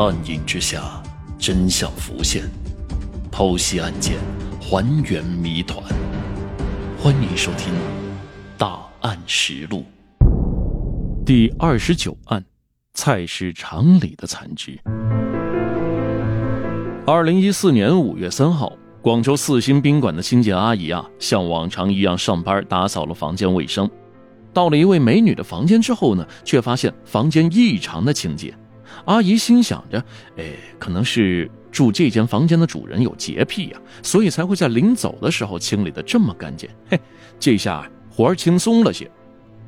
暗影之下，真相浮现，剖析案件，还原谜团。欢迎收听《大案实录》第二十九案：菜市场里的残肢。二零一四年五月三号，广州四星宾馆的清洁阿姨啊，像往常一样上班，打扫了房间卫生。到了一位美女的房间之后呢，却发现房间异常的清洁。阿姨心想着，哎，可能是住这间房间的主人有洁癖呀，所以才会在临走的时候清理的这么干净。嘿，这下活儿轻松了些。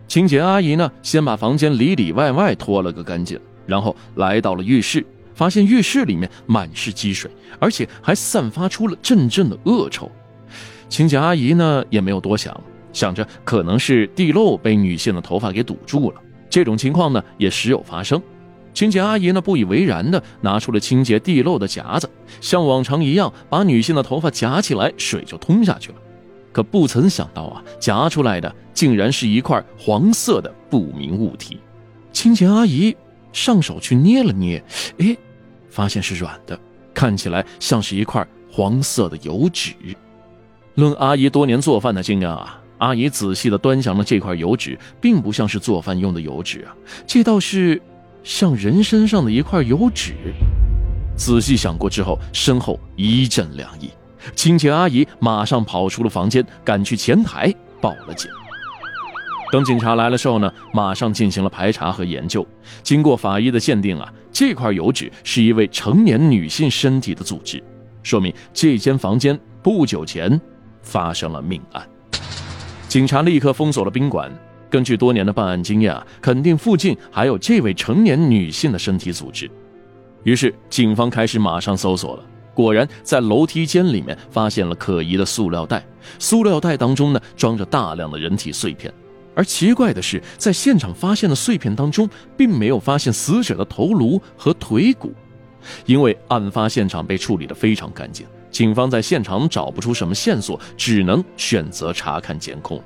清洁阿姨呢，先把房间里里外外拖了个干净，然后来到了浴室，发现浴室里面满是积水，而且还散发出了阵阵的恶臭。清洁阿姨呢，也没有多想，想着可能是地漏被女性的头发给堵住了。这种情况呢，也时有发生。清洁阿姨呢不以为然的拿出了清洁地漏的夹子，像往常一样把女性的头发夹起来，水就通下去了。可不曾想到啊，夹出来的竟然是一块黄色的不明物体。清洁阿姨上手去捏了捏，哎，发现是软的，看起来像是一块黄色的油脂。论阿姨多年做饭的经验啊，阿姨仔细的端详了这块油脂，并不像是做饭用的油脂啊，这倒是。像人身上的一块油脂，仔细想过之后，身后一阵凉意。清洁阿姨马上跑出了房间，赶去前台报了警。等警察来了之后呢，马上进行了排查和研究。经过法医的鉴定啊，这块油脂是一位成年女性身体的组织，说明这间房间不久前发生了命案。警察立刻封锁了宾馆。根据多年的办案经验啊，肯定附近还有这位成年女性的身体组织。于是警方开始马上搜索了，果然在楼梯间里面发现了可疑的塑料袋，塑料袋当中呢装着大量的人体碎片。而奇怪的是，在现场发现的碎片当中，并没有发现死者的头颅和腿骨，因为案发现场被处理得非常干净，警方在现场找不出什么线索，只能选择查看监控了。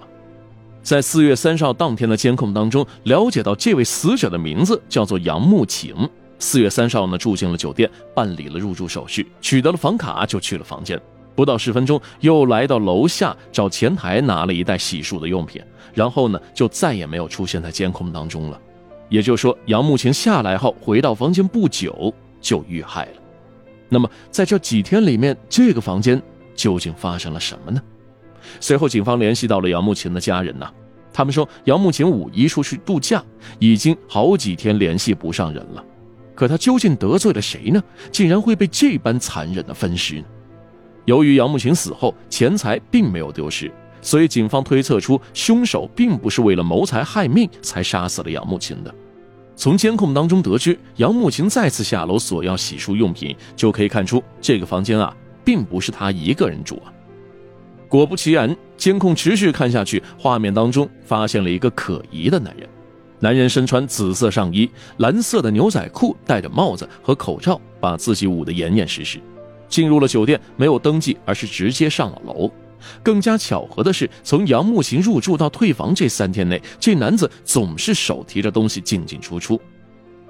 在四月三十号当天的监控当中，了解到这位死者的名字叫做杨慕晴。四月三十号呢，住进了酒店，办理了入住手续，取得了房卡，就去了房间。不到十分钟，又来到楼下找前台拿了一袋洗漱的用品，然后呢，就再也没有出现在监控当中了。也就是说，杨慕晴下来后回到房间不久就遇害了。那么，在这几天里面，这个房间究竟发生了什么呢？随后，警方联系到了杨慕琴的家人呐，他们说杨慕琴五一出去度假，已经好几天联系不上人了。可他究竟得罪了谁呢？竟然会被这般残忍的分尸呢？由于杨慕琴死后钱财并没有丢失，所以警方推测出凶手并不是为了谋财害命才杀死了杨慕琴的。从监控当中得知，杨慕琴再次下楼索要洗漱用品，就可以看出这个房间啊，并不是他一个人住啊。果不其然，监控持续看下去，画面当中发现了一个可疑的男人。男人身穿紫色上衣、蓝色的牛仔裤，戴着帽子和口罩，把自己捂得严严实实。进入了酒店，没有登记，而是直接上了楼。更加巧合的是，从杨木琴入住到退房这三天内，这男子总是手提着东西进进出出。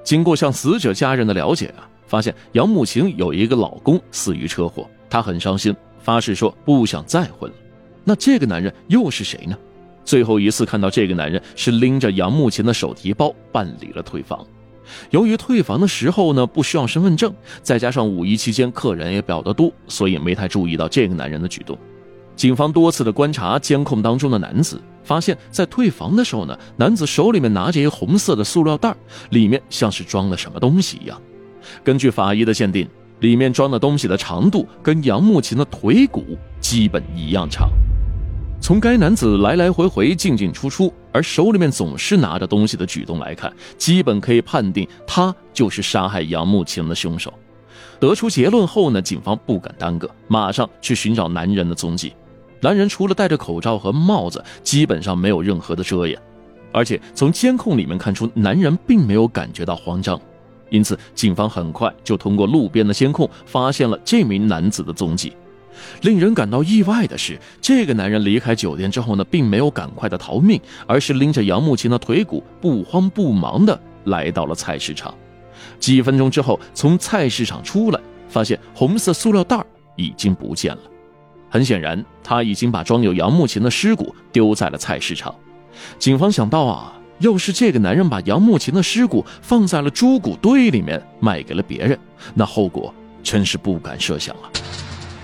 经过向死者家人的了解啊，发现杨木琴有一个老公死于车祸，她很伤心。发誓说不想再婚了，那这个男人又是谁呢？最后一次看到这个男人是拎着杨慕琴的手提包办理了退房。由于退房的时候呢不需要身份证，再加上五一期间客人也比较多，所以没太注意到这个男人的举动。警方多次的观察监控当中的男子，发现，在退房的时候呢，男子手里面拿着一个红色的塑料袋，里面像是装了什么东西一样。根据法医的鉴定。里面装的东西的长度跟杨慕琴的腿骨基本一样长。从该男子来来回回进进出出，而手里面总是拿着东西的举动来看，基本可以判定他就是杀害杨慕琴的凶手。得出结论后呢，警方不敢耽搁，马上去寻找男人的踪迹。男人除了戴着口罩和帽子，基本上没有任何的遮掩，而且从监控里面看出，男人并没有感觉到慌张。因此，警方很快就通过路边的监控发现了这名男子的踪迹。令人感到意外的是，这个男人离开酒店之后呢，并没有赶快的逃命，而是拎着杨慕琴的腿骨，不慌不忙的来到了菜市场。几分钟之后，从菜市场出来，发现红色塑料袋已经不见了。很显然，他已经把装有杨慕琴的尸骨丢在了菜市场。警方想到啊，要是这个男人把杨慕琴的尸骨放在了猪骨堆里面卖给了别人，那后果真是不敢设想啊。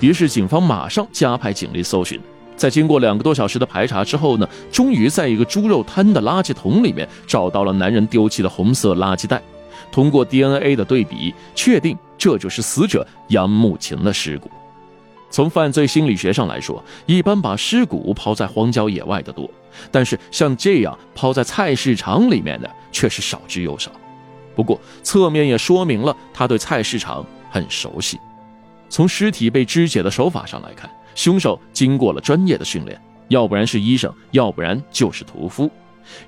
于是，警方马上加派警力搜寻。在经过两个多小时的排查之后呢，终于在一个猪肉摊的垃圾桶里面找到了男人丢弃的红色垃圾袋。通过 DNA 的对比，确定这就是死者杨慕琴的尸骨。从犯罪心理学上来说，一般把尸骨抛在荒郊野外的多，但是像这样抛在菜市场里面的却是少之又少。不过，侧面也说明了他对菜市场很熟悉。从尸体被肢解的手法上来看。凶手经过了专业的训练，要不然是医生，要不然就是屠夫。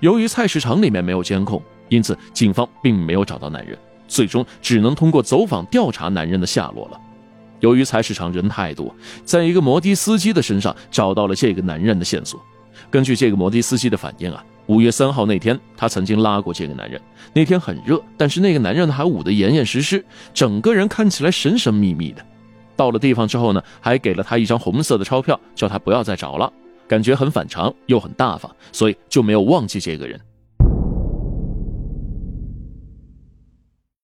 由于菜市场里面没有监控，因此警方并没有找到男人，最终只能通过走访调查男人的下落了。由于菜市场人太多，在一个摩的司机的身上找到了这个男人的线索。根据这个摩的司机的反应啊，五月三号那天他曾经拉过这个男人。那天很热，但是那个男人还捂得严严实实，整个人看起来神神秘秘的。到了地方之后呢，还给了他一张红色的钞票，叫他不要再找了。感觉很反常又很大方，所以就没有忘记这个人。